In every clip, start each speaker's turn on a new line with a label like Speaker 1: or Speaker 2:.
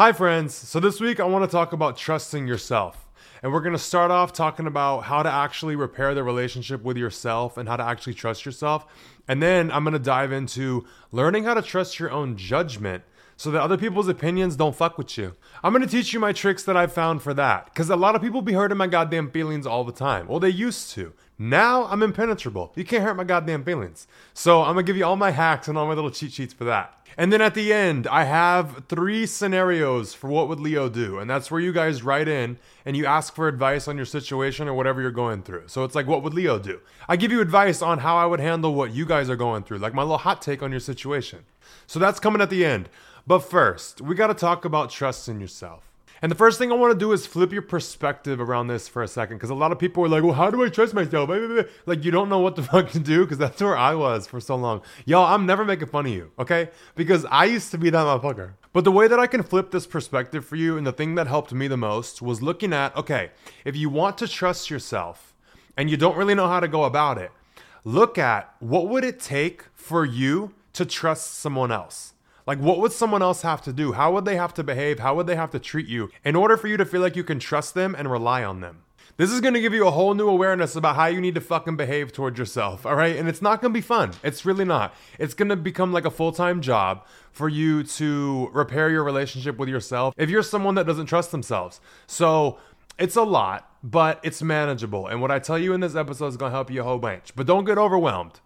Speaker 1: Hi, friends. So, this week I want to talk about trusting yourself. And we're going to start off talking about how to actually repair the relationship with yourself and how to actually trust yourself. And then I'm going to dive into learning how to trust your own judgment so that other people's opinions don't fuck with you. I'm gonna teach you my tricks that I've found for that. Because a lot of people be hurting my goddamn feelings all the time. Well, they used to. Now I'm impenetrable. You can't hurt my goddamn feelings. So I'm gonna give you all my hacks and all my little cheat sheets for that. And then at the end, I have three scenarios for what would Leo do. And that's where you guys write in and you ask for advice on your situation or whatever you're going through. So it's like, what would Leo do? I give you advice on how I would handle what you guys are going through, like my little hot take on your situation. So that's coming at the end. But first, we gotta talk about trust in yourself. And the first thing I want to do is flip your perspective around this for a second, because a lot of people are like, "Well, how do I trust myself?" Like you don't know what the fuck to do, because that's where I was for so long. Y'all, I'm never making fun of you, okay? Because I used to be that motherfucker. But the way that I can flip this perspective for you, and the thing that helped me the most, was looking at, okay, if you want to trust yourself, and you don't really know how to go about it, look at what would it take for you to trust someone else. Like, what would someone else have to do? How would they have to behave? How would they have to treat you in order for you to feel like you can trust them and rely on them? This is gonna give you a whole new awareness about how you need to fucking behave towards yourself, all right? And it's not gonna be fun. It's really not. It's gonna become like a full time job for you to repair your relationship with yourself if you're someone that doesn't trust themselves. So, it's a lot, but it's manageable. And what I tell you in this episode is gonna help you a whole bunch. But don't get overwhelmed.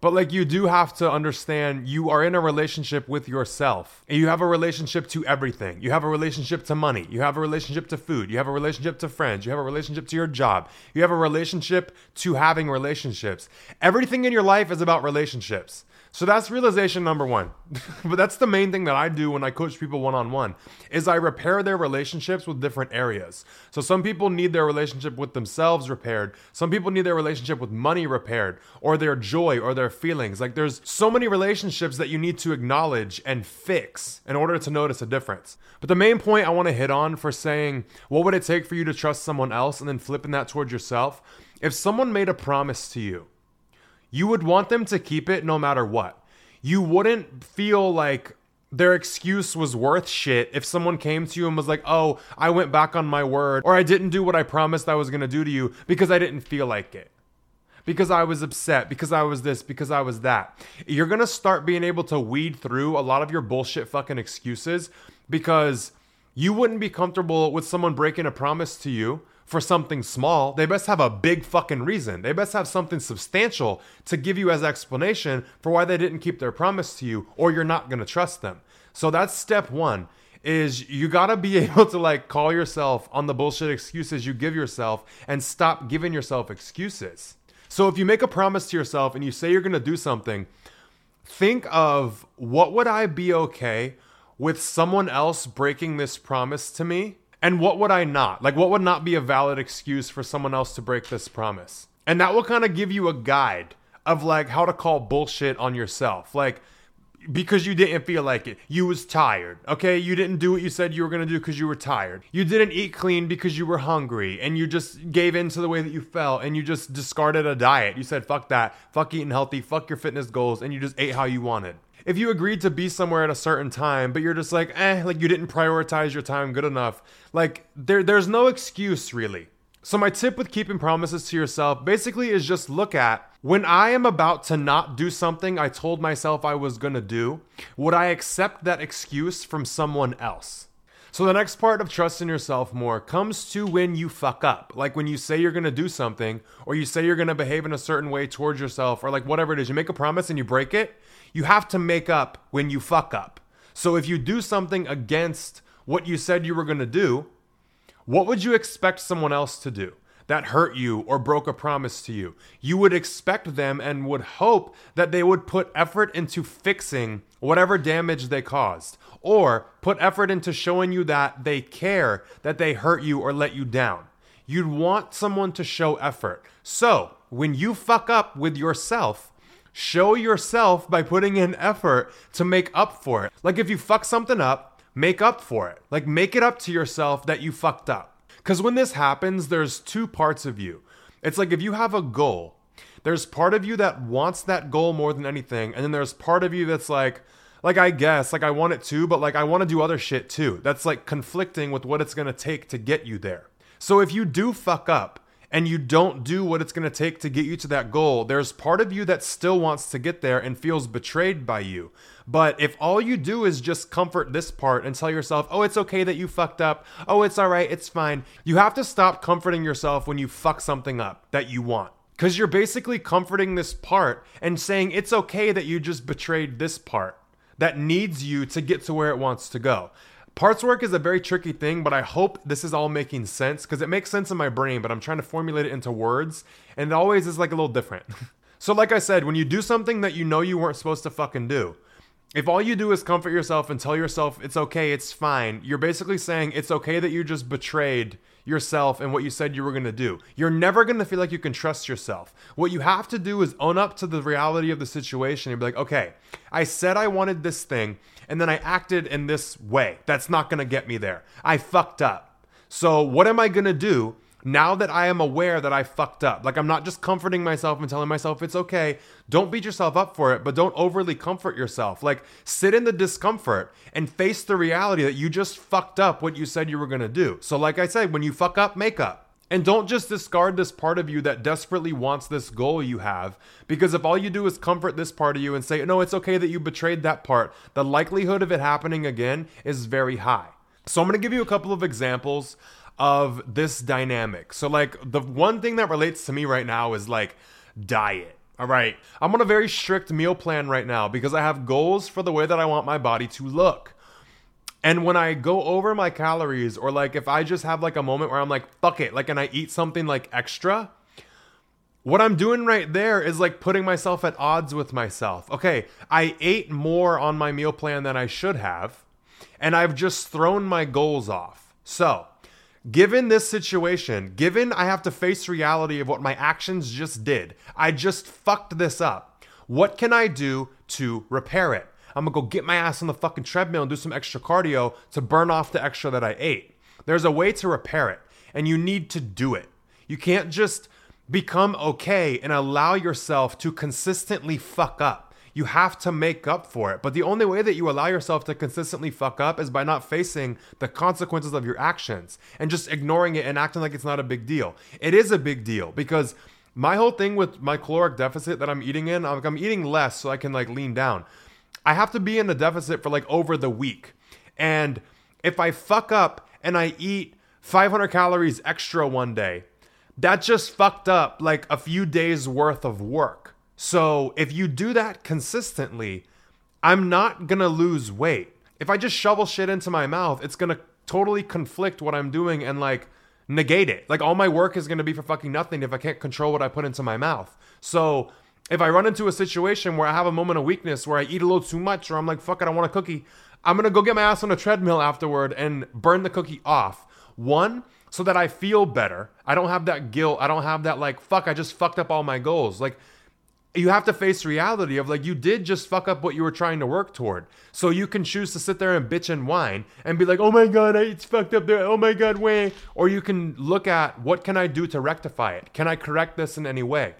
Speaker 1: But like you do have to understand you are in a relationship with yourself. And you have a relationship to everything. You have a relationship to money. You have a relationship to food. You have a relationship to friends. You have a relationship to your job. You have a relationship to having relationships. Everything in your life is about relationships. So that's realization number 1. but that's the main thing that I do when I coach people one on one is I repair their relationships with different areas. So some people need their relationship with themselves repaired. Some people need their relationship with money repaired or their joy or their feelings. Like there's so many relationships that you need to acknowledge and fix in order to notice a difference. But the main point I want to hit on for saying what would it take for you to trust someone else and then flipping that towards yourself, if someone made a promise to you, you would want them to keep it no matter what. You wouldn't feel like their excuse was worth shit if someone came to you and was like, "Oh, I went back on my word or I didn't do what I promised I was to do to you because I didn't feel like it." Because I was upset, because I was this, because I was that. You're to start being able to weed through a lot of your bullshit fucking excuses because you wouldn't be comfortable with someone breaking a promise to you for something small, they best have a big fucking reason. They best have something substantial to give you as explanation for why they didn't keep their promise to you or you're not going to trust them. So that's step 1 is you got to be able to like call yourself on the bullshit excuses you give yourself and stop giving yourself excuses. So if you make a promise to yourself and you say you're going to do something, think of what would I be okay with someone else breaking this promise to me and what would I not? Like, what would not be a valid excuse for someone else to break this promise? And that will kind of give you a guide of like how to call bullshit on yourself. Like, because you didn't feel like it. You was tired. Okay? You didn't do what you said you were going to do because you were tired. You didn't eat clean because you were hungry and you just gave in to the way that you felt and you just discarded a diet. You said fuck that. Fuck eating healthy. Fuck your fitness goals and you just ate how you wanted if you agreed to be somewhere at a certain time, but you're just like, eh, like you didn't prioritize your time good enough, like there there's no excuse really. So my tip with keeping promises to yourself basically is just look at when I am about to not do something I told myself I was to do, would I accept that excuse from someone else? So the next part of trusting yourself more comes to when you fuck up. Like when you say you're going to do something or you say you're going to behave in a certain way towards yourself or like whatever it is, you make a promise and you break it, you have to make up when you fuck up. So if you do something against what you said you were going to do, what would you expect someone else to do that hurt you or broke a promise to you? You would expect them and would hope that they would put effort into fixing whatever damage they caused or put effort into showing you that they care that they hurt you or let you down. You'd want someone to show effort. So, when you fuck up with yourself, Show yourself by putting in effort to make up for it. Like if you fuck something up, make up for it. Like make it up to yourself that you fucked up. Because when this happens, there's two parts of you. It's like if you have a goal, there's part of you that wants that goal more than anything, and then there's part of you that's like, like I guess, like I want it too, but like I want to do other shit too. That's like conflicting with what it's gonna take to get you there. So if you do fuck up and you don't do what it's gonna take to get you to that goal, there's part of you that still wants to get there and feels betrayed by you. But if all you do is just comfort this part and tell yourself, oh, it's okay that you fucked up. Oh, it's all right. It's fine. You have to stop comforting yourself when you fuck something up that you want. Because you're basically comforting this part and saying it's okay that you just betrayed this part that needs you to get to where it wants to go. Parts work is a very tricky thing, but I hope this is all making sense because it makes sense in my brain, but I'm trying to formulate it into words, and it always is like a little different. so, like I said, when you do something that you know you weren't supposed to fucking do, if all you do is comfort yourself and tell yourself it's okay, it's fine, you're basically saying it's okay that you just betrayed yourself and what you said you were going to do. You're never going to feel like you can trust yourself. What you have to do is own up to the reality of the situation and be like, okay, I said I wanted this thing and then I acted in this way. That's not going to get me there. I fucked up. So, what am I going to do now that I am aware that I fucked up, like I'm not just comforting myself and telling myself it's okay, don't beat yourself up for it, but don't overly comfort yourself. Like sit in the discomfort and face the reality that you just fucked up what you said you were gonna do. So, like I said, when you fuck up, make up. And don't just discard this part of you that desperately wants this goal you have, because if all you do is comfort this part of you and say, no, it's okay that you betrayed that part, the likelihood of it happening again is very high. So, I'm gonna give you a couple of examples of this dynamic. So, like, the one thing that relates to me right now is like diet. All right. I'm on a very strict meal plan right now because I have goals for the way that I want my body to look. And when I go over my calories, or like if I just have like a moment where I'm like, fuck it, like, and I eat something like extra, what I'm doing right there is like putting myself at odds with myself. Okay, I ate more on my meal plan than I should have, and I've just thrown my goals off. So, Given this situation, given I have to face reality of what my actions just did, I just fucked this up. What can I do to repair it? I'm gonna go get my ass on the fucking treadmill and do some extra cardio to burn off the extra that I ate. There's a way to repair it, and you need to do it. You can't just become okay and allow yourself to consistently fuck up you have to make up for it. But the only way that you allow yourself to consistently fuck up is by not facing the consequences of your actions and just ignoring it and acting like it's not a big deal. It is a big deal because my whole thing with my caloric deficit that I'm eating in, I'm, I'm eating less so I can like lean down. I have to be in a deficit for like over the week. And if I fuck up and I eat 500 calories extra one day, that just fucked up like a few days worth of work. So if you do that consistently, I'm not gonna lose weight. If I just shovel shit into my mouth, it's gonna totally conflict what I'm doing and like negate it. Like all my work is gonna be for fucking nothing if I can't control what I put into my mouth. So if I run into a situation where I have a moment of weakness where I eat a little too much or I'm like, fuck it, I don't want a cookie, I'm gonna go get my ass on a treadmill afterward and burn the cookie off. One, so that I feel better. I don't have that guilt. I don't have that like, fuck, I just fucked up all my goals. Like, you have to face reality of like you did just fuck up what you were trying to work toward. So you can choose to sit there and bitch and whine and be like, "Oh my god, it's fucked up there. Oh my god, way." Or you can look at what can I do to rectify it? Can I correct this in any way?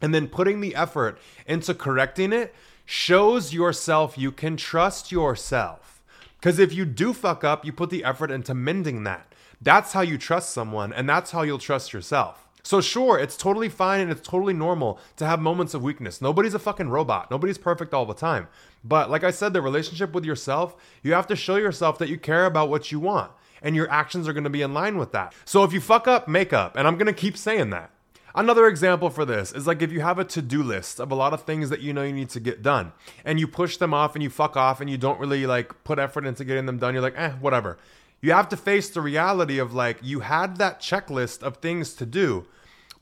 Speaker 1: And then putting the effort into correcting it shows yourself you can trust yourself. Cuz if you do fuck up, you put the effort into mending that. That's how you trust someone and that's how you'll trust yourself. So sure, it's totally fine and it's totally normal to have moments of weakness. Nobody's a fucking robot. Nobody's perfect all the time. But like I said, the relationship with yourself, you have to show yourself that you care about what you want and your actions are going to be in line with that. So if you fuck up, make up, and I'm going to keep saying that. Another example for this is like if you have a to do list of a lot of things that you know you need to get done and you push them off and you fuck off and you don't really like put effort into getting them done, you're like, eh, whatever you have to face the reality of like you had that checklist of things to do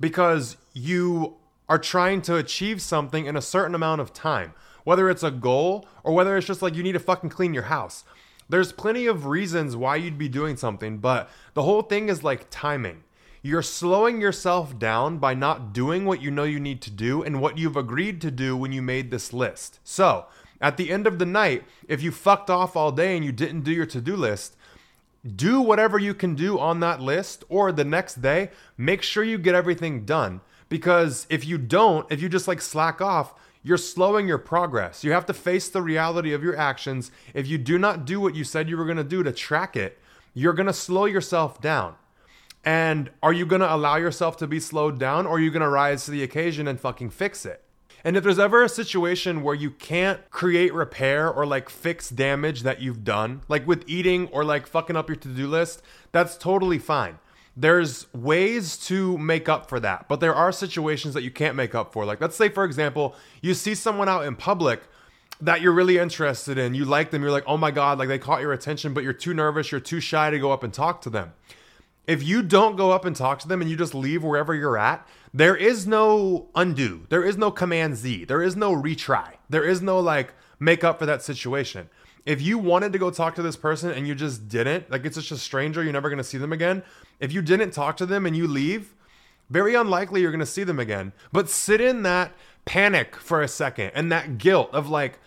Speaker 1: because you are trying to achieve something in a certain amount of time, whether it's a goal or whether it's just like you need to fucking clean your house. There's plenty of reasons why you'd be doing something, but the whole thing is like timing. You're slowing yourself down by not doing what you know you need to do and what you've agreed to do when you made this list. So, at the end of the night, if you fucked off all day and you didn't do your to do list, do whatever you can do on that list or the next day make sure you get everything done because if you don't if you just like slack off you're slowing your progress. You have to face the reality of your actions. If you do not do what you said you were going to do to track it, you're going to slow yourself down. And are you going to allow yourself to be slowed down or are you going to rise to the occasion and fucking fix it? And if there's ever a situation where you can't create repair or like fix damage that you've done, like with eating or like fucking up your to do list, that's totally fine. There's ways to make up for that, but there are situations that you can't make up for. Like, let's say, for example, you see someone out in public that you're really interested in, you like them, you're like, oh my God, like they caught your attention, but you're too nervous, you're too shy to go up and talk to them. If you don't go up and talk to them and you just leave wherever you're at, there is no undo. There is no command Z. There is no retry. There is no like make up for that situation. If you wanted to go talk to this person and you just didn't, like it's just a stranger, you're never going to see them again. If you didn't talk to them and you leave, very unlikely you're going to see them again. But sit in that panic for a second and that guilt of like,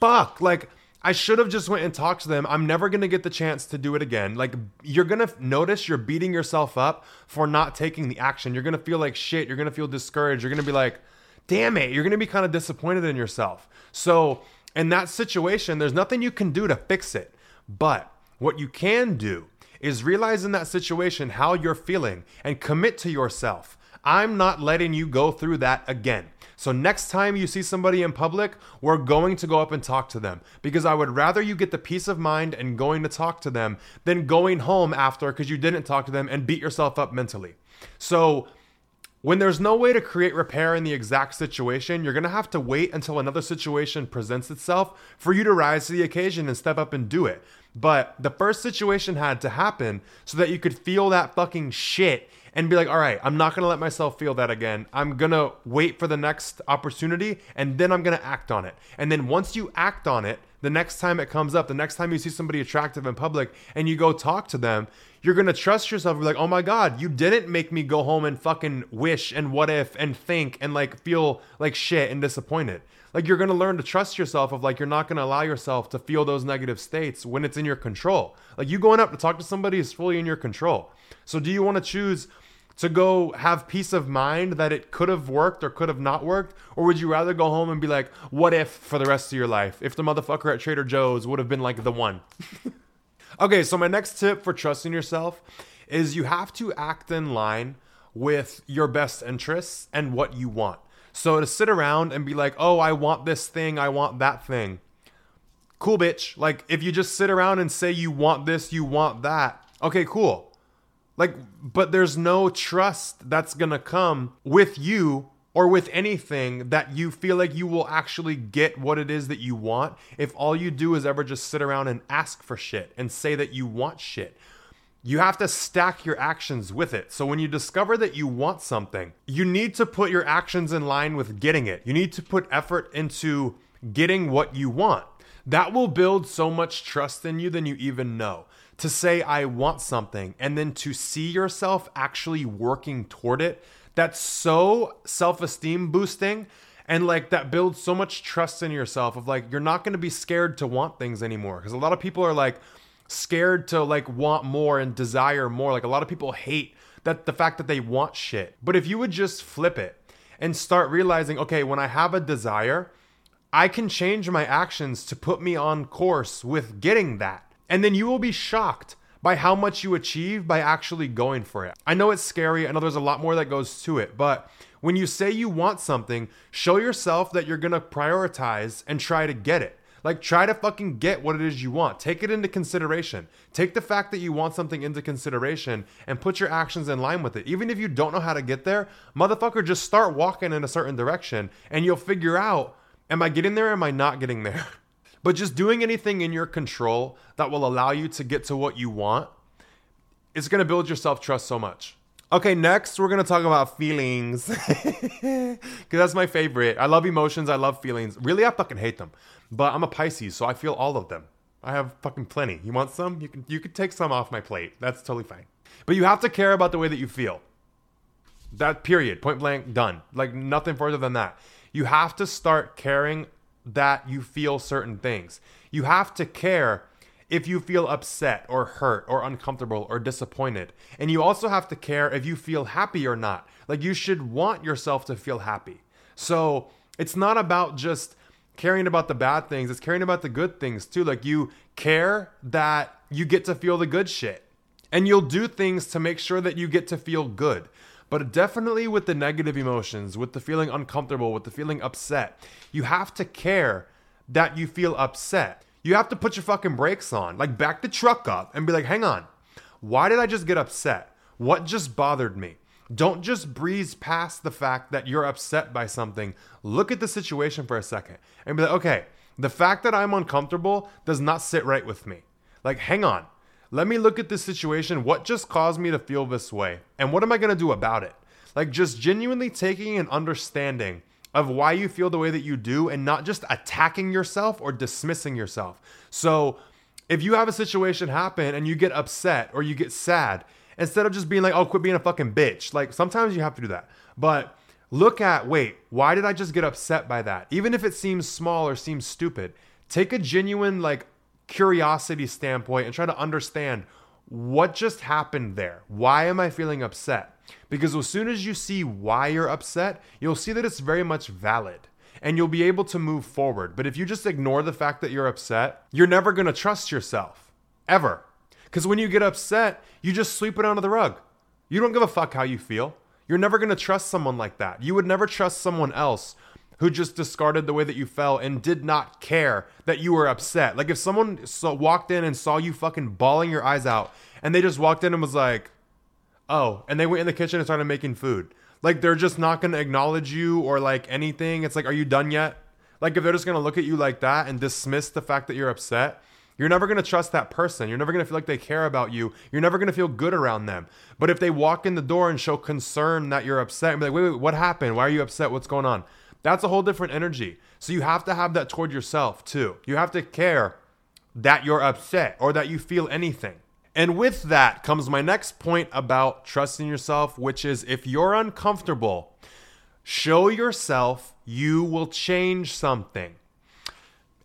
Speaker 1: fuck, like I should have just went and talked to them. I'm never going to get the chance to do it again. Like you're going to notice you're beating yourself up for not taking the action. You're going to feel like shit. You're going to feel discouraged. You're going to be like, "Damn it." You're going to be kind of disappointed in yourself. So, in that situation, there's nothing you can do to fix it. But what you can do is realize in that situation how you're feeling and commit to yourself. I'm not letting you go through that again. So next time you see somebody in public, we're going to go up and talk to them because I would rather you get the peace of mind and going to talk to them than going home after because you didn't talk to them and beat yourself up mentally. So when there's no way to create repair in the exact situation, you're to have to wait until another situation presents itself for you to rise to the occasion and step up and do it. But the first situation had to happen so that you could feel that fucking shit and be like, all right, I'm not gonna let myself feel that again. I'm gonna wait for the next opportunity and then I'm gonna act on it. And then once you act on it, the next time it comes up, the next time you see somebody attractive in public and you go talk to them, you're gonna trust yourself. You're like, oh my God, you didn't make me go home and fucking wish and what if and think and like feel like shit and disappointed. Like you're gonna learn to trust yourself of like you're not gonna allow yourself to feel those negative states when it's in your control. Like you going up to talk to somebody is fully in your control. So do you wanna choose to go have peace of mind that it could have worked or could have not worked? Or would you rather go home and be like, what if for the rest of your life? If the motherfucker at Trader Joe's would have been like the one. okay, so my next tip for trusting yourself is you have to act in line with your best interests and what you want. So to sit around and be like, oh, I want this thing, I want that thing. Cool, bitch. Like, if you just sit around and say you want this, you want that, okay, cool. Like, but there's no trust that's gonna come with you or with anything that you feel like you will actually get what it is that you want if all you do is ever just sit around and ask for shit and say that you want shit. You have to stack your actions with it. So when you discover that you want something, you need to put your actions in line with getting it. You need to put effort into getting what you want. That will build so much trust in you than you even know to say I want something and then to see yourself actually working toward it, that's so self-esteem boosting and like that builds so much trust in yourself of like you're not to be scared to want things anymore. Because a lot of people are like scared to like want more and desire more. Like a lot of people hate that the fact that they want shit. But if you would just flip it and start realizing okay when i have a desire i can change my actions to put me on course with getting that and then you will be shocked by how much you achieve by actually going for it. I know it's scary. I know there's a lot more that goes to it, but when you say you want something, show yourself that you're gonna prioritize and try to get it. Like, try to fucking get what it is you want. Take it into consideration. Take the fact that you want something into consideration and put your actions in line with it. Even if you don't know how to get there, motherfucker, just start walking in a certain direction and you'll figure out am I getting there? Or am I not getting there? But just doing anything in your control that will allow you to get to what you want is going to build your self trust so much. Okay, next we're to talk about feelings. Because that's my favorite. I love emotions. I love feelings. Really, I fucking hate them. But I'm a Pisces, so I feel all of them. I have fucking plenty. You want some? You can you can take some off my plate. That's totally fine. But you have to care about the way that you feel. That period, point blank, done. Like nothing further than that. You have to start caring that you feel certain things. You have to care if you feel upset or hurt or uncomfortable or disappointed. And you also have to care if you feel happy or not. Like you should want yourself to feel happy. So It's not about just caring about the bad things, it's caring about the good things too. Like you care that you get to feel the good shit. And you'll do things to make sure that you get to feel good. But definitely with the negative emotions, with the feeling uncomfortable, with the feeling upset, you have to care that you feel upset. You have to put your fucking brakes on, like back the truck up and be like, hang on, why did I just get upset? What just bothered me? Don't just breeze past the fact that you're upset by something. Look at the situation for a second and be like, okay, the fact that I'm uncomfortable does not sit right with me. Like, hang on. Let me look at this situation. What just caused me to feel this way? And what am I going to do about it? Like, just genuinely taking an understanding of why you feel the way that you do and not just attacking yourself or dismissing yourself. So, if you have a situation happen and you get upset or you get sad, instead of just being like, oh, quit being a fucking bitch, like sometimes you have to do that. But look at, wait, why did I just get upset by that? Even if it seems small or seems stupid, take a genuine, like, curiosity standpoint and try to understand what just happened there. Why am I feeling upset? Because as soon as you see why you're upset, you'll see that it's very much valid and you'll be able to move forward. But if you just ignore the fact that you're upset, you're never to trust yourself ever. Because when you get upset, you just sweep it under the rug. You don't give a fuck how you feel. You're never to trust someone like that. You would never trust someone else who just discarded the way that you fell and did not care that you were upset. Like if someone so walked in and saw you fucking bawling your eyes out and they just walked in and was like, "Oh," and they went in the kitchen and started making food. Like they're just not going to acknowledge you or like anything. It's like, "Are you done yet?" Like if they're just going to look at you like that and dismiss the fact that you're upset, you're never going to trust that person. You're never going to feel like they care about you. You're never going to feel good around them. But if they walk in the door and show concern that you're upset and be like, wait, wait, what happened? Why are you upset? What's going on? That's a whole different energy. So you have to have that toward yourself too. You have to care that you're upset or that you feel anything. And with that comes my next point about trusting yourself, which is if you're uncomfortable, show yourself you will change something.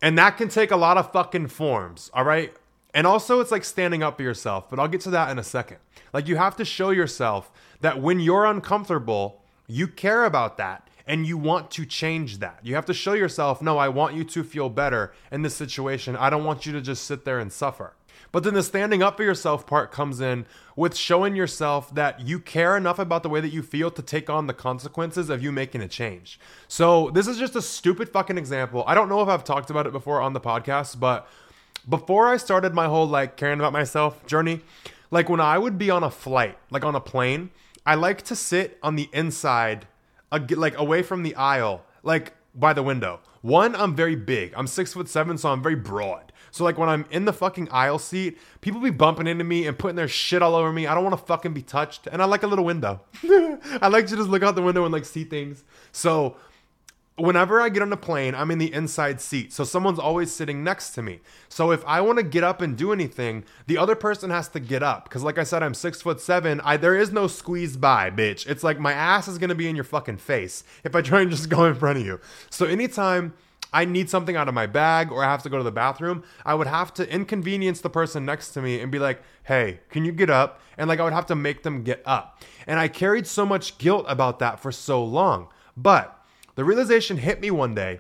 Speaker 1: And that can take a lot of fucking forms, all right? And also, it's like standing up for yourself, but I'll get to that in a second. Like, you have to show yourself that when you're uncomfortable, you care about that and you want to change that. You have to show yourself, no, I want you to feel better in this situation. I don't want you to just sit there and suffer. But then the standing up for yourself part comes in with showing yourself that you care enough about the way that you feel to take on the consequences of you making a change. So, this is just a stupid fucking example. I don't know if I've talked about it before on the podcast, but before I started my whole like caring about myself journey, like when I would be on a flight, like on a plane, I like to sit on the inside like away from the aisle, like by the window. One, I'm very big. I'm six foot seven, so I'm very broad. So like when I'm in the fucking aisle seat, people be bumping into me and putting their shit all over me. I don't want to fucking be touched, and I like a little window. I like to just look out the window and like see things. So whenever I get on a plane, I'm in the inside seat. So someone's always sitting next to me. So if I want to get up and do anything, the other person has to get up. Cause like I said, I'm six foot seven. I there is no squeeze by, bitch. It's like my ass is gonna be in your fucking face if I try and just go in front of you. So anytime I need something out of my bag or I have to go to the bathroom, I would have to inconvenience the person next to me and be like, hey, can you get up? And like I would have to make them get up. And I carried so much guilt about that for so long. But the realization hit me one day.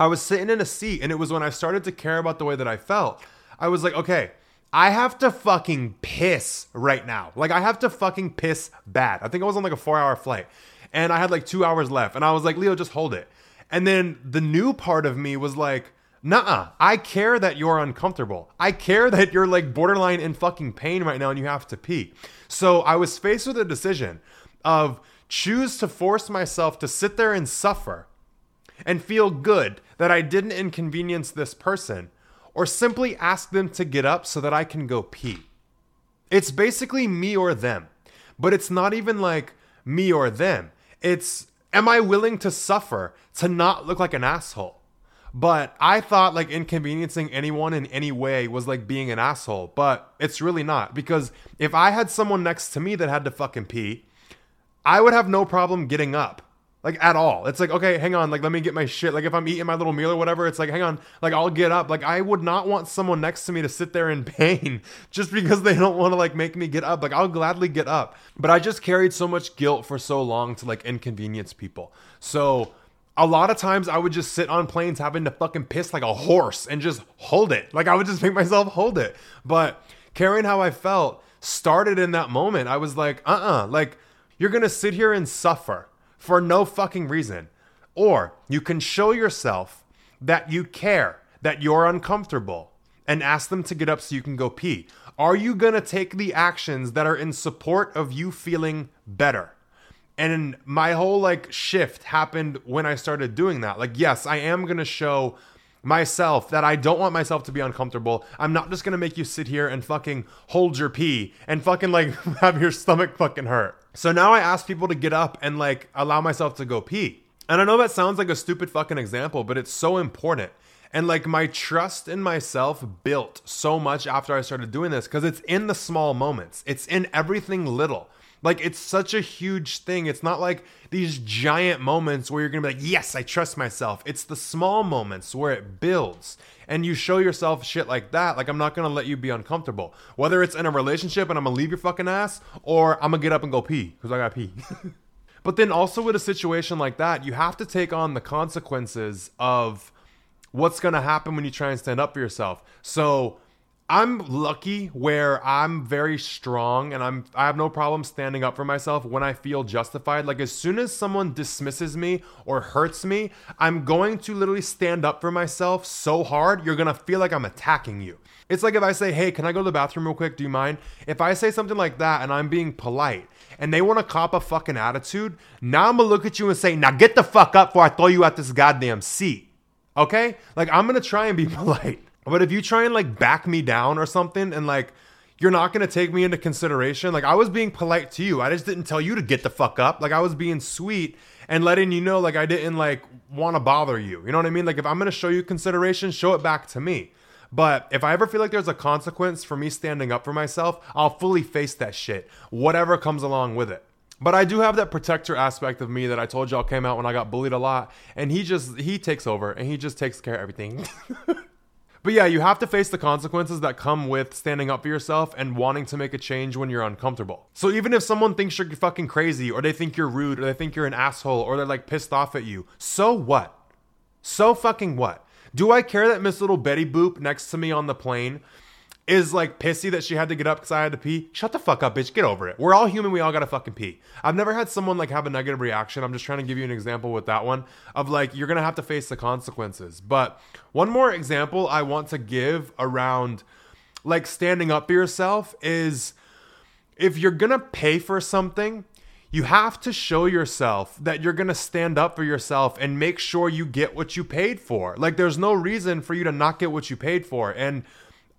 Speaker 1: I was sitting in a seat, and it was when I started to care about the way that I felt. I was like, okay, I have to fucking piss right now. Like, I have to fucking piss bad. I think I was on like a four hour flight, and I had like two hours left. And I was like, Leo, just hold it. And then the new part of me was like, Nah, I care that you're uncomfortable. I care that you're like borderline in fucking pain right now and you have to pee. So I was faced with a decision of choose to force myself to sit there and suffer and feel good that I didn't inconvenience this person, or simply ask them to get up so that I can go pee. It's basically me or them, but it's not even like me or them. It's am I willing to suffer to not look like an asshole? But I thought like inconveniencing anyone in any way was like being an asshole, but it's really not because if I had someone next to me that had to fucking pee, I would have no problem getting up. Like at all. It's like, okay, hang on, like let me get my shit. Like if I'm eating my little meal or whatever, it's like, hang on, like I'll get up. Like I would not want someone next to me to sit there in pain just because they don't want to like make me get up. Like I'll gladly get up. But I just carried so much guilt for so long to like inconvenience people. So a lot of times I would just sit on planes having to fucking piss like a horse and just hold it. Like I would just make myself hold it. But caring how I felt started in that moment. I was like, uh uh-uh. uh, like you're gonna sit here and suffer for no fucking reason. Or you can show yourself that you care, that you're uncomfortable, and ask them to get up so you can go pee. Are you gonna take the actions that are in support of you feeling better? And my whole like shift happened when I started doing that. Like, yes, I am gonna show myself that I don't want myself to be uncomfortable. I'm not just gonna make you sit here and fucking hold your pee and fucking like have your stomach fucking hurt. So now I ask people to get up and like allow myself to go pee. And I know that sounds like a stupid fucking example, but it's so important. And like my trust in myself built so much after I started doing this because it's in the small moments, it's in everything little. Like it's such a huge thing. It's not like these giant moments where you're going to be like, "Yes, I trust myself." It's the small moments where it builds. And you show yourself shit like that, like I'm not going to let you be uncomfortable. Whether it's in a relationship and I'm going to leave your fucking ass or I'm going to get up and go pee cuz I gotta pee. but then also with a situation like that, you have to take on the consequences of what's going to happen when you try and stand up for yourself. So, I'm lucky where I'm very strong and I'm I have no problem standing up for myself when I feel justified. Like as soon as someone dismisses me or hurts me, I'm going to literally stand up for myself so hard, you're going to feel like I'm attacking you. It's like if I say, "Hey, can I go to the bathroom real quick? Do you mind?" If I say something like that and I'm being polite and they want to cop a fucking attitude, now I'm going to look at you and say, "Now get the fuck up before I throw you at this goddamn seat." Okay? Like I'm going to try and be polite. But if you try and like back me down or something and like you're not to take me into consideration, like I was being polite to you. I just didn't tell you to get the fuck up. Like I was being sweet and letting you know like I didn't like want to bother you. You know what I mean? Like if I'm to show you consideration, show it back to me. But if I ever feel like there's a consequence for me standing up for myself, I'll fully face that shit, whatever comes along with it. But I do have that protector aspect of me that I told y'all came out when I got bullied a lot. And he just, he takes over and he just takes care of everything. But yeah, you have to face the consequences that come with standing up for yourself and wanting to make a change when you're uncomfortable. So even if someone thinks you're fucking crazy, or they think you're rude, or they think you're an asshole, or they're like pissed off at you, so what? So fucking what? Do I care that Miss Little Betty Boop next to me on the plane is like pissy that she had to get up because I had to pee. Shut the fuck up, bitch. Get over it. We're all human. We all gotta fucking pee. I've never had someone like have a negative reaction. I'm just trying to give you an example with that one of like you're gonna have to face the consequences. But one more example I want to give around like standing up for yourself is if you're gonna pay for something, you have to show yourself that you're going to stand up for yourself and make sure you get what you paid for. Like, there's no reason for you to not get what you paid for. And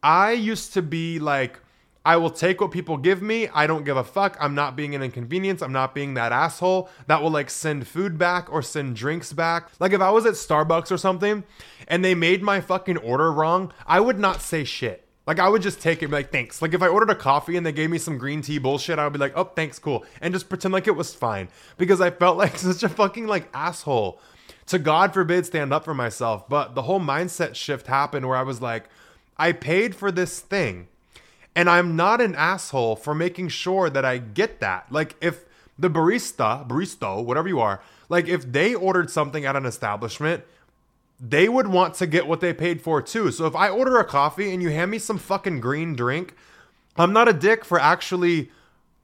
Speaker 1: I used to be like, I will take what people give me. I don't give a fuck. I'm not being an inconvenience. I'm not being that asshole that will like send food back or send drinks back. Like if I was at Starbucks or something and they made my fucking order wrong, I would not say shit. Like I would just take it like, thanks. Like if I ordered a coffee and they gave me some green tea bullshit, I would be like, oh, thanks, cool. And just pretend like it was fine. Because I felt like such a fucking like asshole. To God forbid stand up for myself. But the whole mindset shift happened where I was like, I paid for this thing. And I'm not an asshole for making sure that I get that. Like if the barista, baristo, whatever you are, like if they ordered something at an establishment, they would want to get what they paid for too. So if I order a coffee and you hand me some fucking green drink, I'm not a dick for actually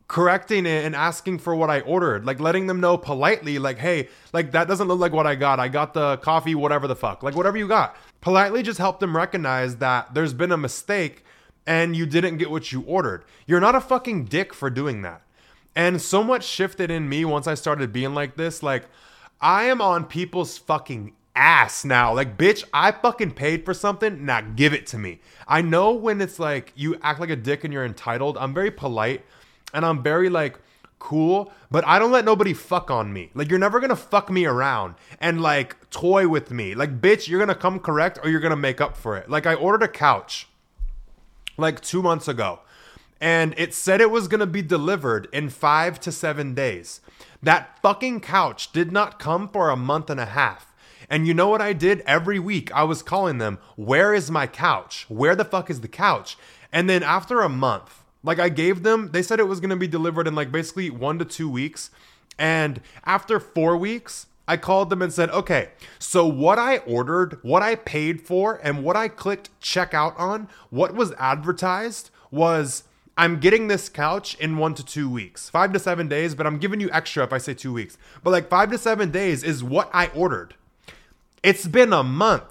Speaker 1: correcting it and asking for what I ordered, like letting them know politely, like, hey, like that doesn't look like what I got. I got the coffee, whatever the fuck, like whatever you got. Politely just help them recognize that there's been a mistake and you didn't get what you ordered. You're not a fucking dick for doing that. And so much shifted in me once I started being like this. Like, I am on people's fucking ass now. Like, bitch, I fucking paid for something. Now give it to me. I know when it's like you act like a dick and you're entitled. I'm very polite and I'm very like cool, but I don't let nobody fuck on me. Like you're never gonna fuck me around and like toy with me. Like bitch, you're gonna come correct or you're gonna make up for it. Like I ordered a couch like two months ago, and it said it was gonna be delivered in five to seven days. That fucking couch did not come for a month and a half. And you know what I did? Every week I was calling them, Where is my couch? Where the fuck is the couch? And then after a month, like I gave them, they said it was to be delivered in like basically one to two weeks. And after four weeks, I called them and said, okay, so what I ordered, what I paid for, and what I clicked checkout on, what was advertised was I'm getting this couch in one to two weeks, five to seven days, but I'm giving you extra if I say two weeks. But like five to seven days is what I ordered. It's been a month.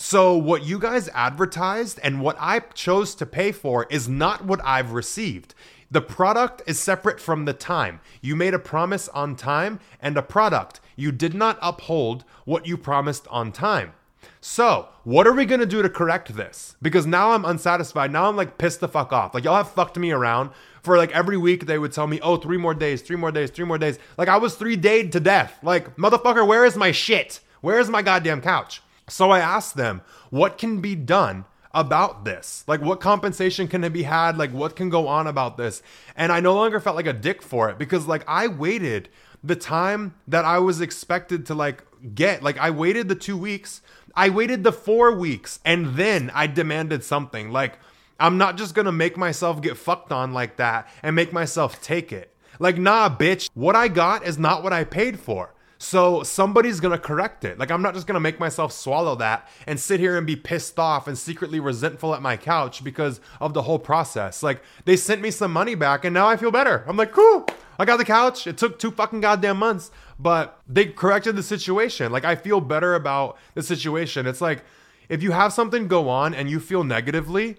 Speaker 1: So what you guys advertised and what I chose to pay for is not what I've received. The product is separate from the time. You made a promise on time and a product. You did not uphold what you promised on time. So, what are we gonna do to correct this? Because now I'm unsatisfied. Now I'm like pissed the fuck off. Like, y'all have fucked me around for like every week they would tell me, oh, three more days, three more days, three more days. Like, I was three dayed to death. Like, motherfucker, where is my shit? Where is my goddamn couch? So I asked them, what can be done about this? Like, what compensation can be had? Like, what can go on about this? And I no longer felt like a dick for it because, like, I waited the time that I was expected to, like, get. Like, I waited the two weeks, I waited the four weeks, and then I demanded something. Like, I'm not just gonna make myself get fucked on like that and make myself take it. Like, nah, bitch, what I got is not what I paid for. So somebody's gonna correct it. Like I'm not just gonna make myself swallow that and sit here and be pissed off and secretly resentful at my couch because of the whole process. Like they sent me some money back and now I feel better. I'm like, cool. I got the couch. It took two fucking goddamn months, but they corrected the situation. Like I feel better about the situation. It's like if you have something go on and you feel negatively,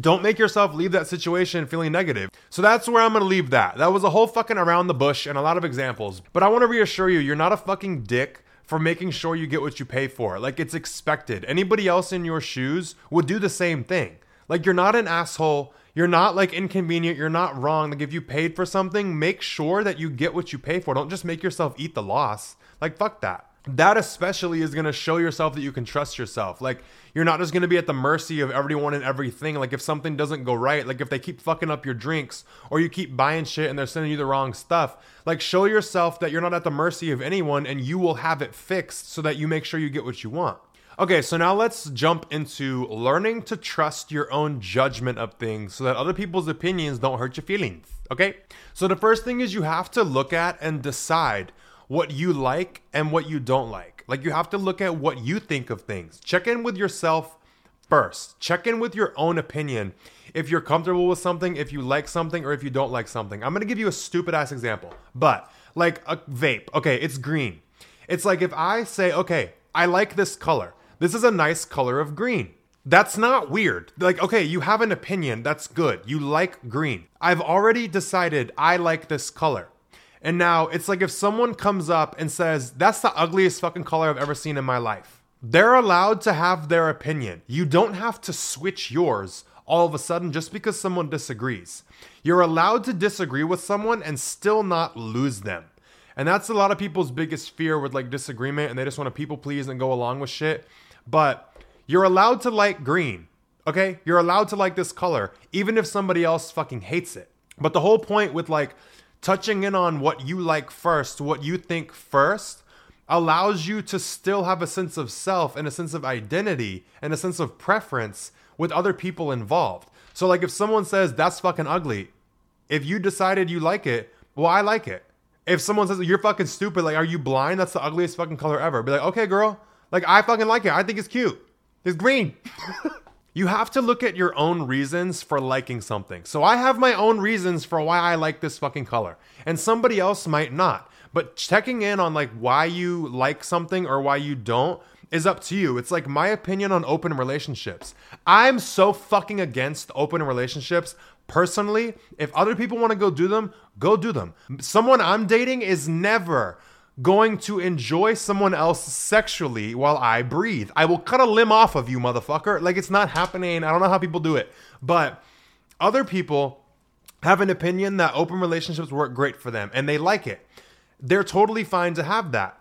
Speaker 1: don't make yourself leave that situation feeling negative. So that's where I'm gonna leave that. That was a whole fucking around the bush and a lot of examples. But I wanna reassure you, you're not a fucking dick for making sure you get what you pay for. Like it's expected. Anybody else in your shoes would do the same thing. Like you're not an asshole. You're not like inconvenient. You're not wrong. Like if you paid for something, make sure that you get what you pay for. Don't just make yourself eat the loss. Like fuck that that especially is going to show yourself that you can trust yourself. Like you're not just going to be at the mercy of everyone and everything. Like if something doesn't go right, like if they keep fucking up your drinks or you keep buying shit and they're sending you the wrong stuff, like show yourself that you're not at the mercy of anyone and you will have it fixed so that you make sure you get what you want. Okay, so now let's jump into learning to trust your own judgment of things so that other people's opinions don't hurt your feelings. Okay? So the first thing is you have to look at and decide what you like and what you don't like. Like you have to look at what you think of things. Check in with yourself first. Check in with your own opinion. If you're comfortable with something, if you like something, or if you don't like something. I'm gonna give you a stupid ass example, but like a vape. Okay, it's green. It's like if I say, okay, I like this color. This is a nice color of green. That's not weird. Like, okay, you have an opinion. That's good. You like green. I've already decided I like this color. And now it's like if someone comes up and says, that's the ugliest fucking color I've ever seen in my life. They're allowed to have their opinion. You don't have to switch yours all of a sudden just because someone disagrees. You're allowed to disagree with someone and still not lose them. And that's a lot of people's biggest fear with like disagreement and they just want to people please and go along with shit. But you're allowed to like green. Okay? You're allowed to like this color even if somebody else fucking hates it. But the whole point with like touching in on what you like first, what you think first, allows you to still have a sense of self and a sense of identity and a sense of preference with other people involved. So, like, if someone says that's fucking ugly, if you decided you like it, well, I like it. If someone says you're fucking stupid, like, are you blind? That's the ugliest fucking color ever. Be like, okay, girl, like, I fucking like it. I think it's cute. It's green. you have to look at your own reasons for liking something. So I have my own reasons for why I like this fucking color, and somebody else might not. But checking in on like why you like something or why you don't is up to you. It's like my opinion on open relationships. I'm so fucking against open relationships. Personally, if other people want to go do them, go do them. Someone I'm dating is never going to enjoy someone else sexually while I breathe. I will cut a limb off of you, motherfucker. Like it's not happening. I don't know how people do it. But other people have an opinion that open relationships work great for them and they like it. They're totally fine to have that.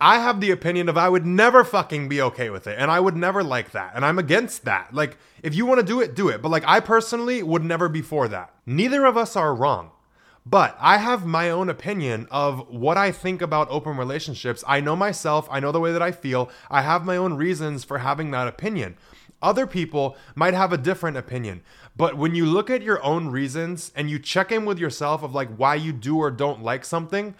Speaker 1: I have the opinion of I would never fucking be okay with it and I would never like that. And I'm against that. Like, if you want to do it, do it. But like, I personally would never be for that. Neither of us are wrong. But I have my own opinion of what I think about open relationships. I know myself, I know the way that I feel, I have my own reasons for having that opinion. Other people might have a different opinion. But when you look at your own reasons and you check in with yourself of like why you do or don't like something,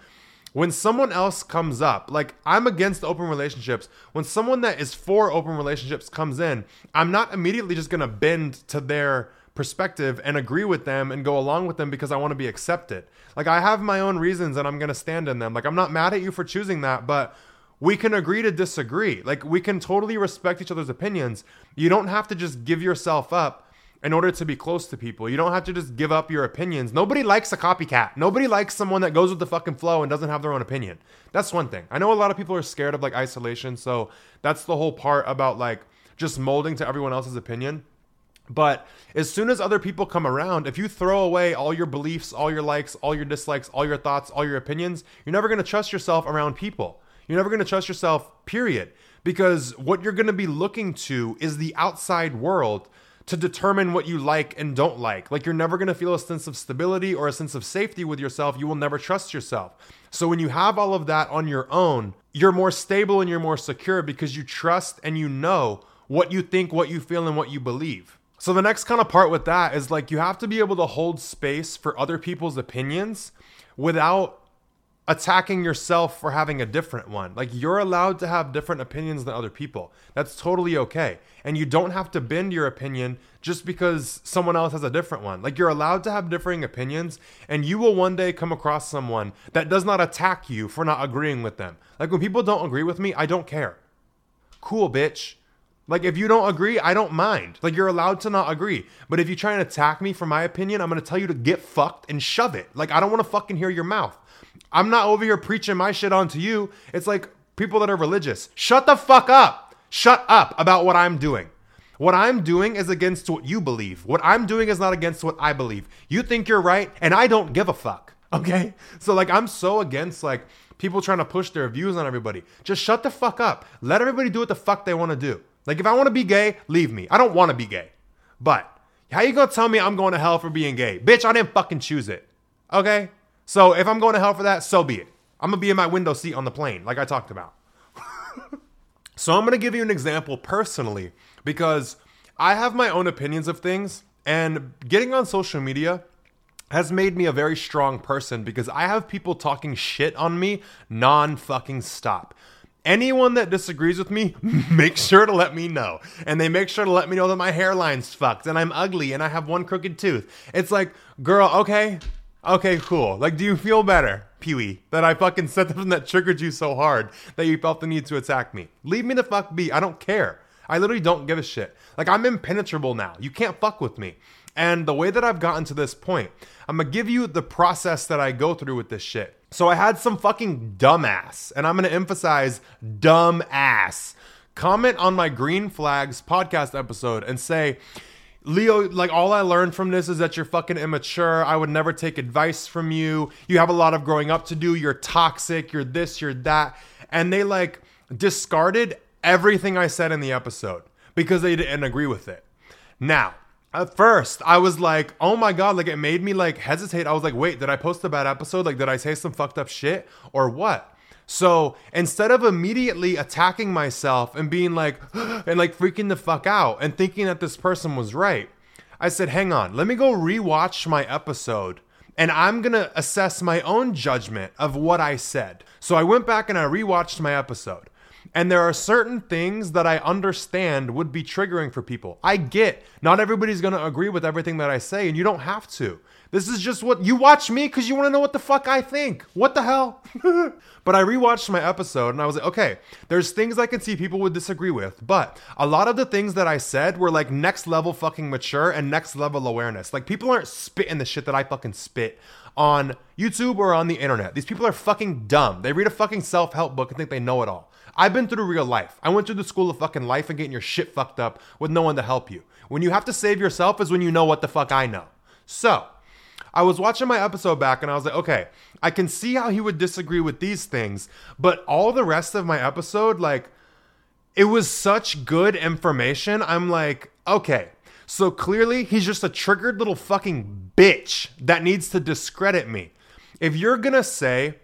Speaker 1: when someone else comes up, like I'm against open relationships, when someone that is for open relationships comes in, I'm not immediately just gonna bend to their perspective and agree with them and go along with them because I wanna be accepted. Like I have my own reasons and I'm gonna stand in them. Like I'm not mad at you for choosing that, but we can agree to disagree. Like we can totally respect each other's opinions. You don't have to just give yourself up in order to be close to people. You don't have to just give up your opinions. Nobody likes a copycat. Nobody likes someone that goes with the fucking flow and doesn't have their own opinion. That's one thing. I know a lot of people are scared of like isolation, so that's the whole part about like just molding to everyone else's opinion. But as soon as other people come around, if you throw away all your beliefs, all your likes, all your dislikes, all your thoughts, all your opinions, you're never going to trust yourself around people. You're never going to trust yourself, period. Because what you're going to be looking to is the outside world to determine what you like and don't like. Like you're never going to feel a sense of stability or a sense of safety with yourself. You will never trust yourself. So when you have all of that on your own, you're more stable and you're more secure because you trust and you know what you think, what you feel, and what you believe. So the next kind of part with that is like you have to be able to hold space for other people's opinions without attacking yourself for having a different one. Like you're allowed to have different opinions than other people. That's totally okay. And you don't have to bend your opinion just because someone else has a different one. Like you're allowed to have differing opinions and you will one day come across someone that does not attack you for not agreeing with them. Like when people don't agree with me, I don't care. Cool, bitch. Like if you don't agree, I don't mind. Like you're allowed to not agree. But if you try and attack me for my opinion, I'm to tell you to get fucked and shove it. Like I don't want to fucking hear your mouth. I'm not over here preaching my shit onto you. It's like people that are religious. Shut the fuck up. Shut up about what I'm doing. What I'm doing is against what you believe. What I'm doing is not against what I believe. You think you're right, and I don't give a fuck. Okay? So, like, I'm so against, like, people trying to push their views on everybody. Just shut the fuck up. Let everybody do what the fuck they want to do. Like, if I want to be gay, leave me. I don't want to be gay. But, how you gonna tell me I'm going to hell for being gay? Bitch, I didn't fucking choose it. Okay? So if I'm going to hell for that, so be it. I'm gonna be in my window seat on the plane, like I talked about. so I'm gonna give you an example personally because I have my own opinions of things, and getting on social media has made me a very strong person because I have people talking shit on me non fucking stop. Anyone that disagrees with me, make sure to let me know. And they make sure to let me know that my hairline's fucked and I'm ugly and I have one crooked tooth. It's like, girl, okay, Okay, cool. Like, do you feel better, Pee Wee, that I fucking said something that triggered you so hard that you felt the need to attack me? Leave me the fuck be. I don't care. I literally don't give a shit. Like, I'm impenetrable now. You can't fuck with me. And the way that I've gotten to this point, I'm gonna give you the process that I go through with this shit. So I had some fucking dumbass, and I'm gonna emphasize dumbass, comment on my Green Flags podcast episode and say, Leo, like all I learned from this is that you're fucking immature. I would never take advice from you. You have a lot of growing up to do. You're toxic. You're this, you're that. And they like discarded everything I said in the episode because they didn't agree with it. Now, at first, I was like, oh my God, like it made me like hesitate. I was like, wait, did I post a bad episode? Like, did I say some fucked up shit or what? So instead of immediately attacking myself and being like, and like freaking the fuck out and thinking that this person was right, I said, hang on, let me go rewatch my episode and I'm gonna assess my own judgment of what I said. So I went back and I rewatched my episode. And there are certain things that I understand would be triggering for people. I get not everybody's gonna agree with everything that I say, and you don't have to. This is just what you watch me because you want to know what the fuck I think. What the hell? but I rewatched my episode and I was like, okay, there's things I can see people would disagree with, but a lot of the things that I said were like next level fucking mature and next level awareness. Like people aren't spitting the shit that I fucking spit on YouTube or on the internet. These people are fucking dumb. They read a fucking self help book and think they know it all. I've been through real life. I went through the school of fucking life and getting your shit fucked up with no one to help you. When you have to save yourself is when you know what the fuck I know. So, I was watching my episode back and I was like, okay, I can see how he would disagree with these things, but all the rest of my episode, like, it was such good information. I'm like, okay, so clearly he's just a triggered little fucking bitch that needs to discredit me. If you're gonna say,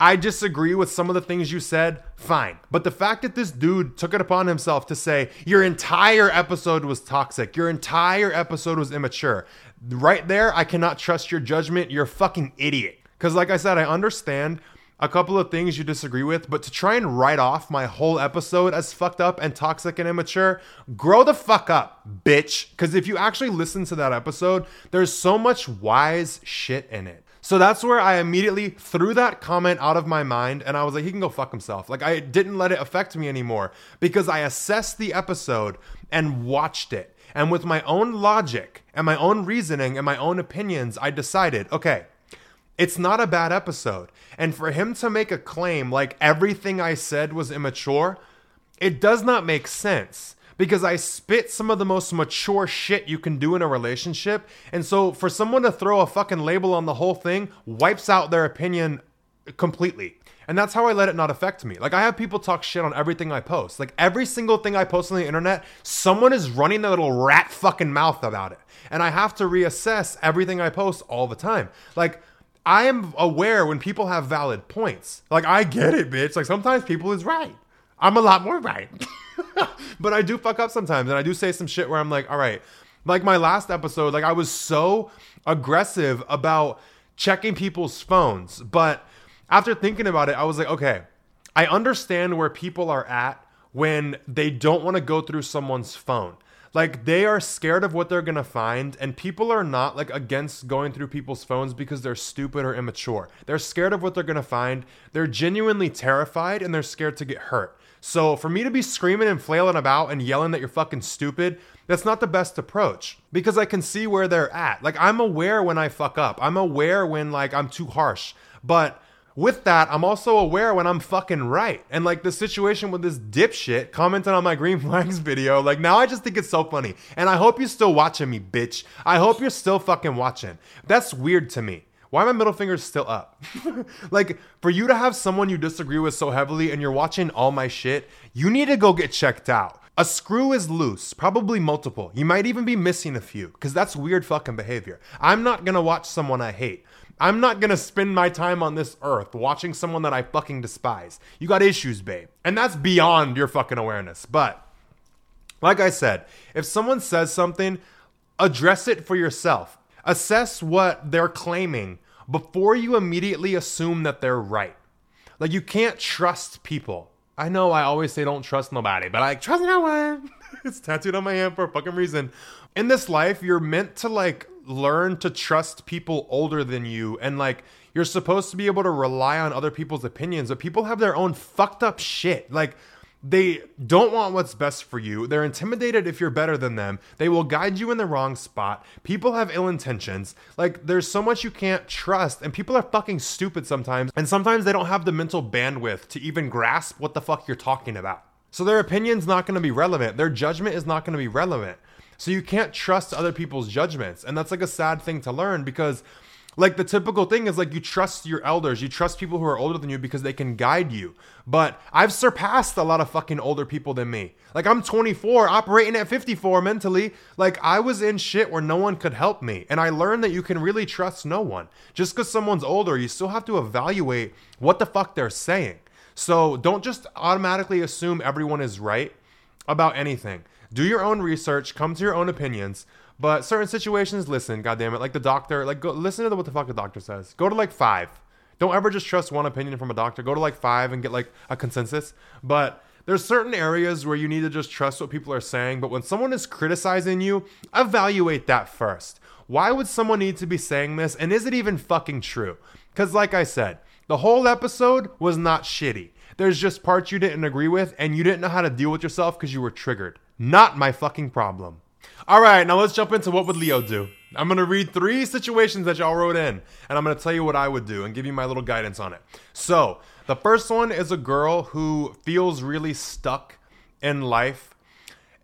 Speaker 1: I disagree with some of the things you said, fine. But the fact that this dude took it upon himself to say your entire episode was toxic, your entire episode was immature, right there, I cannot trust your judgment. You're a fucking idiot. Because, like I said, I understand a couple of things you disagree with, but to try and write off my whole episode as fucked up and toxic and immature, grow the fuck up, bitch. Because if you actually listen to that episode, there's so much wise shit in it. So that's where I immediately threw that comment out of my mind and I was like, he can go fuck himself. Like, I didn't let it affect me anymore because I assessed the episode and watched it. And with my own logic and my own reasoning and my own opinions, I decided, okay, it's not a bad episode. And for him to make a claim like everything I said was immature, it does not make sense because I spit some of the most mature shit you can do in a relationship. And so for someone to throw a fucking label on the whole thing wipes out their opinion completely. And that's how I let it not affect me. Like I have people talk shit on everything I post. Like every single thing I post on the internet, someone is running their little rat fucking mouth about it. And I have to reassess everything I post all the time. Like I am aware when people have valid points. Like I get it, bitch. Like sometimes people is right. I'm a lot more right. but I do fuck up sometimes and I do say some shit where I'm like, all right. Like my last episode, like I was so aggressive about checking people's phones, but after thinking about it, I was like, okay, I understand where people are at when they don't want to go through someone's phone. Like they are scared of what they're gonna find, and people are not like against going through people's phones because they're stupid or immature. They're scared of what they're gonna find. They're genuinely terrified and they're scared to get hurt. So for me to be screaming and flailing about and yelling that you're fucking stupid, that's not the best approach because I can see where they're at. Like I'm aware when I fuck up. I'm aware when like I'm too harsh. But with that, I'm also aware when I'm fucking right. And like the situation with this dipshit commenting on my green flags video, like now I just think it's so funny. And I hope you're still watching me, bitch. I hope you're still fucking watching. That's weird to me. Why my middle finger's still up? like, for you to have someone you disagree with so heavily and you're watching all my shit, you need to go get checked out. A screw is loose, probably multiple. You might even be missing a few, because that's weird fucking behavior. I'm not gonna watch someone I hate. I'm not gonna spend my time on this earth watching someone that I fucking despise. You got issues, babe. And that's beyond your fucking awareness. But, like I said, if someone says something, address it for yourself. Assess what they're claiming before you immediately assume that they're right. Like, you can't trust people. I know I always say don't trust nobody, but I trust no one. it's tattooed on my hand for a fucking reason. In this life, you're meant to like learn to trust people older than you and like you're supposed to be able to rely on other people's opinions but people have their own fucked up shit like they don't want what's best for you. They're intimidated if you're better than them. They will guide you in the wrong spot. People have ill intentions. Like, there's so much you can't trust, and people are fucking stupid sometimes. And sometimes they don't have the mental bandwidth to even grasp what the fuck you're talking about. So their opinion's not gonna be relevant. Their judgment is not gonna be relevant. So you can't trust other people's judgments. And that's like a sad thing to learn because like the typical thing is like you trust your elders, you trust people who are older than you because they can guide you. But I've surpassed a lot of fucking older people than me. Like I'm 24, operating at 54 mentally. Like I was in shit where no one could help me. And I learned that you can really trust no one. Just because someone's older, you still have to evaluate what the fuck they're saying. So don't just automatically assume everyone is right about anything do your own research, come to your own opinions. But certain situations, listen, goddamn it, like the doctor, like go listen to what the fuck the doctor says. Go to like five. Don't ever just trust one opinion from a doctor. Go to like five and get like a consensus. But there's certain areas where you need to just trust what people are saying. But when someone is criticizing you, evaluate that first. Why would someone need to be saying this? And is it even fucking true? Because, like I said, the whole episode was not shitty. There's just parts you didn't agree with, and you didn't know how to deal with yourself because you were triggered. Not my fucking problem. All right, now let's jump into what would Leo do. I'm gonna read three situations that y'all wrote in, and I'm gonna tell you what I would do and give you my little guidance on it. So, the first one is a girl who feels really stuck in life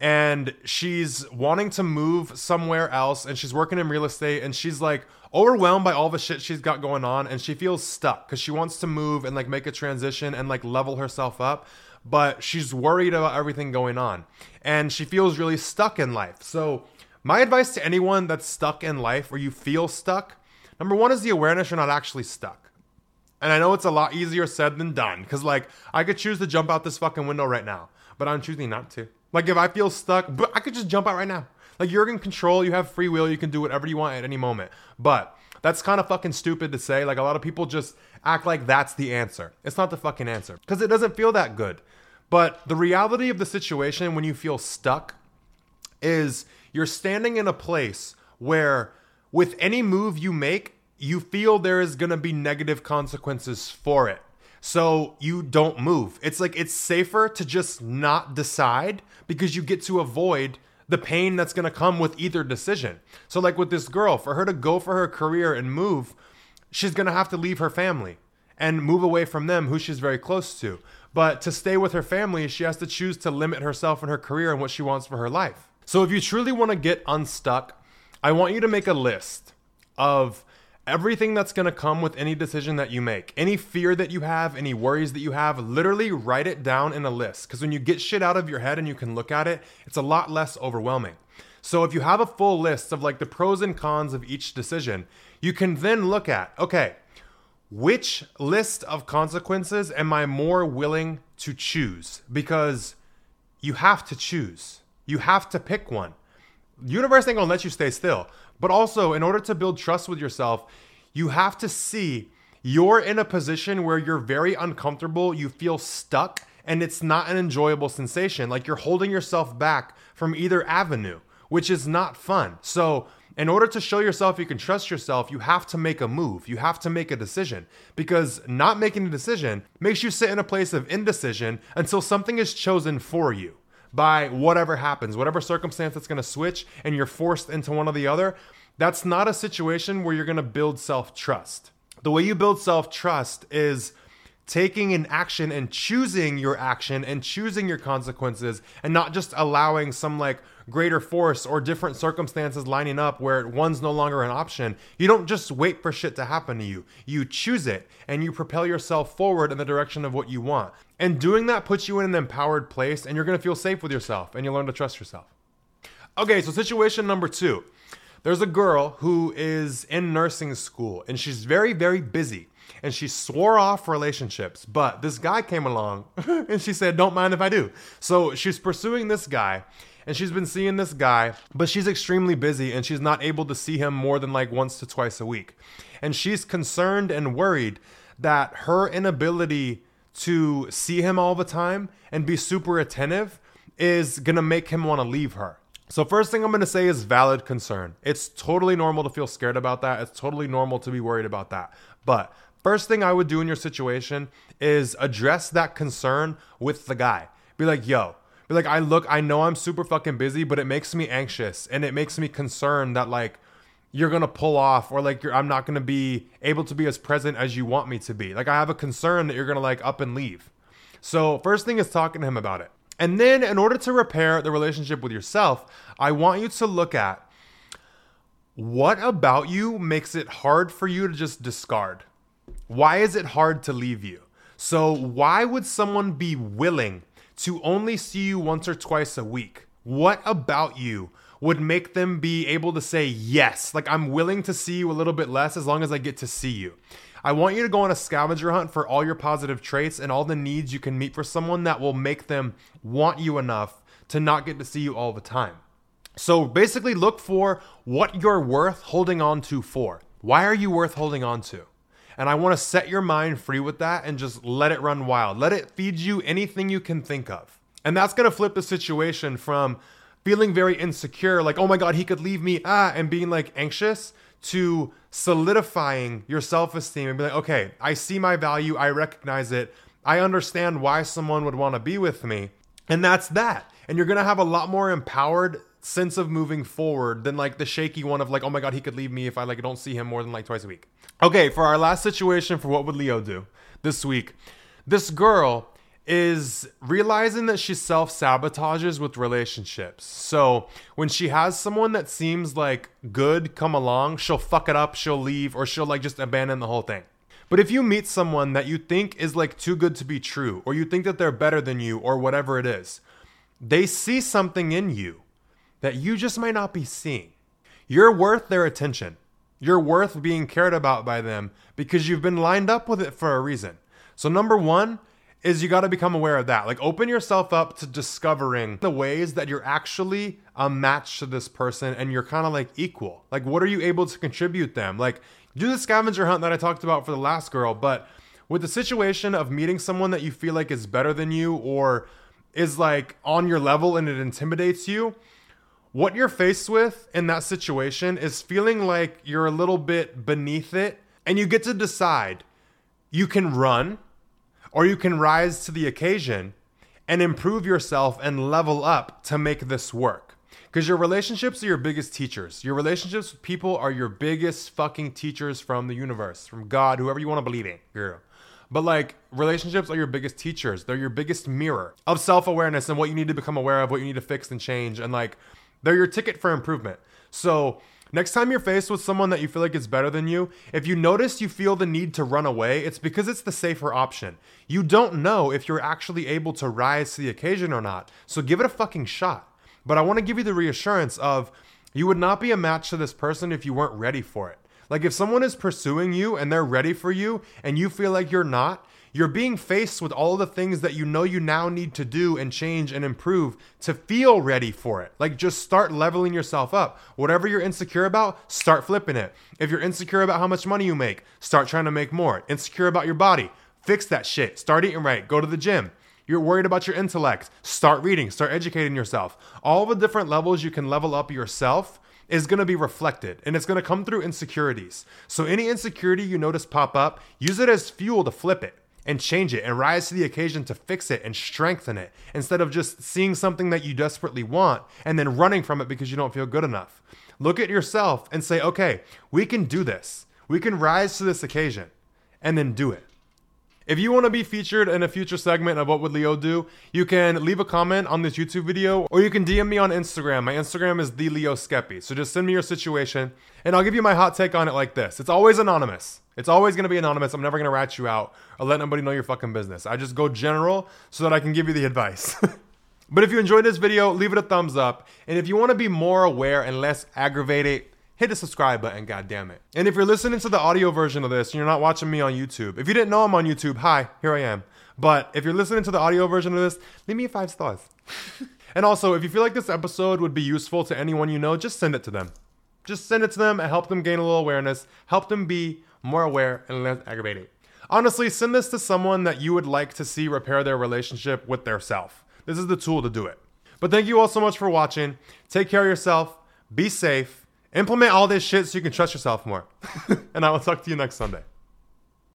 Speaker 1: and she's wanting to move somewhere else and she's working in real estate and she's like overwhelmed by all the shit she's got going on and she feels stuck because she wants to move and like make a transition and like level herself up but she's worried about everything going on and she feels really stuck in life. So, my advice to anyone that's stuck in life or you feel stuck, number one is the awareness you're not actually stuck. And I know it's a lot easier said than done because, like, I could choose to jump out this fucking window right now, but I'm choosing not to. Like, if I feel stuck, but I could just jump out right now. Like, you're in control, you have free will, you can do whatever you want at any moment. But That's kind of fucking stupid to say. Like a lot of people just act like that's the answer. It's not the fucking answer because it doesn't feel that good. But the reality of the situation when you feel stuck is you're standing in a place where with any move you make, you feel there is going to be negative consequences for it. So you don't move. It's like it's safer to just not decide because you get to avoid the pain that's going to come with either decision. So, like with this girl, for her to go for her career and move, she's going to have to leave her family and move away from them who she's very close to. But to stay with her family, she has to choose to limit herself and her career and what she wants for her life. So, if you truly want to get unstuck, I want you to make a list of everything that's going to come with any decision that you make, any fear that you have, any worries that you have, literally write it down in a list. Because when you get shit out of your head and you can look at it, it's a lot less overwhelming. So if you have a full list of like the pros and cons of each decision, you can then look at, okay, which list of consequences am I more willing to choose? Because you have to choose. You have to pick one. universe ain't gonna let you stay still. But also, in order to build trust with yourself, you have to see you're in a position where you're very uncomfortable, you feel stuck, and it's not an enjoyable sensation. Like you're holding yourself back from either avenue, which is not fun. So, in order to show yourself you can trust yourself, you have to make a move. You have to make a decision because not making a decision makes you sit in a place of indecision until something is chosen for you by whatever happens, whatever circumstance that's going to switch and you're forced into one or the other, that's not a situation where you're going to build self trust. The way you build self trust is taking an action and choosing your action and choosing your consequences and not just allowing some like greater force or different circumstances lining up where one's no longer an option. You don't just wait for shit to happen to you. You choose it and you propel yourself forward in the direction of what you want. And doing that puts you in an empowered place and you're going to feel safe with yourself and you'll learn to trust yourself. Okay, so situation number 2. There's a girl who is in nursing school and she's very very busy and she swore off relationships. But this guy came along and she said, Don't mind if I do. So she's pursuing this guy and she's been seeing this guy, but she's extremely busy and she's not able to see him more than like once to twice a week. And she's concerned and worried that her inability to see him all the time and be super attentive is gonna make him wanna leave her. So, first thing I'm gonna say is valid concern. It's totally normal to feel scared about that. It's totally normal to be worried about that. But first thing I would do in your situation is address that concern with the guy. Be like, yo, be like, I look, I know I'm super fucking busy, but it makes me anxious and it makes me concerned that like you're gonna pull off or like I'm not gonna be able to be as present as you want me to be. Like I have a concern that you're gonna like up and leave. So first thing is talking to him about it. And then in order to repair the relationship with yourself, I want you to look at what about you makes it hard for you to just discard? Why is it hard to leave you? So, why would someone be willing to only see you once or twice a week, what about you would make them be able to say yes? Like, I'm willing to see you a little bit less as long as I get to see you. I want you to go on a scavenger hunt for all your positive traits and all the needs you can meet for someone that will make them want you enough to not get to see you all the time. So basically, look for what you're worth holding on to for. Why are you worth holding on to? And I want to set your mind free with that and just let it run wild. Let it feed you anything you can think of. And that's going to flip the situation from feeling very insecure, like, oh my God, he could leave me, ah, and being like anxious to solidifying your self esteem and be like, okay, I see my value, I recognize it, I understand why someone would want to be with me. And that's that. And you're going to have a lot more empowered sense of moving forward than like the shaky one of like, oh my God, he could leave me if I like don't see him more than like twice a week. Okay, for our last situation for what would Leo do this week, this girl is realizing that she self sabotages with relationships. So when she has someone that seems like good come along, she'll fuck it up, she'll leave, or she'll like just abandon the whole thing. But if you meet someone that you think is like too good to be true, or you think that they're better than you, or whatever it is, they see something in you that you just might not be seeing. You're worth their attention. You're worth being cared about by them because you've been lined up with it for a reason. So, number one is you got to become aware of that. Like, open yourself up to discovering the ways that you're actually a match to this person and you're kind of like equal. Like, what are you able to contribute them? Like, Do the scavenger hunt that I talked about for the last girl, but with the situation of meeting someone that you feel like is better than you or is like on your level and it intimidates you, what you're faced with in that situation is feeling like you're a little bit beneath it and you get to decide you can run or you can rise to the occasion and improve yourself and level up to make this work. Because your relationships are your biggest teachers. Your relationships with people are your biggest fucking teachers from the universe, from God, whoever you want to believe in, girl. But like relationships are your biggest teachers. They're your biggest mirror of self-awareness and what you need to become aware of, what you need to fix and change. And like they're your ticket for improvement. So Next time you're faced with someone that you feel like is better than you, if you notice you feel the need to run away, it's because it's the safer option. You don't know if you're actually able to rise to the occasion or not, so give it a fucking shot. But I want to give you the reassurance of you would not be a match to this person if you weren't ready for it. Like if someone is pursuing you and they're ready for you and you feel like you're not, you're being faced with all the things that you know you now need to do and change and improve to feel ready for it. Like just start leveling yourself up. Whatever you're insecure about, start flipping it. If you're insecure about how much money you make, start trying to make more. Insecure about your body, fix that shit. Start eating right, go to the gym. You're worried about your intellect, start reading, start educating yourself. All the different levels you can level up yourself is going to be reflected and it's going to come through insecurities. So any insecurity you notice pop up, use it as fuel to flip it and change it and rise to the occasion to fix it and strengthen it instead of just seeing something that you desperately want and then running from it because you don't feel good enough. Look at yourself and say, okay, we can do this. We can rise to this occasion and then do it. If you want to be featured in a future segment of What Would Leo Do, you can leave a comment on this YouTube video or you can DM me on Instagram. My Instagram is the Leo Skepi. So just send me your situation and I'll give you my hot take on it like this. It's always anonymous. It's always going to be anonymous. I'm never going to rat you out or let nobody know your fucking business. I just go general so that I can give you the advice. but if you enjoyed this video, leave it a thumbs up. And if you want to be more aware and less aggravated, hit the subscribe button, god damn it. And if you're listening to the audio version of this and you're not watching me on YouTube, if you didn't know I'm on YouTube, hi, here I am. But if you're listening to the audio version of this, leave me five stars. and also, if you feel like this episode would be useful to anyone you know, just send it to them. Just send it to them and help them gain a little awareness, help them be more aware and less aggravated. Honestly, send this to someone that you would like to see repair their relationship with their self. This is the tool to do it. But thank you all so much for watching. Take care of yourself. Be safe Implement all this shit so you can trust yourself more. and I will talk to you next Sunday.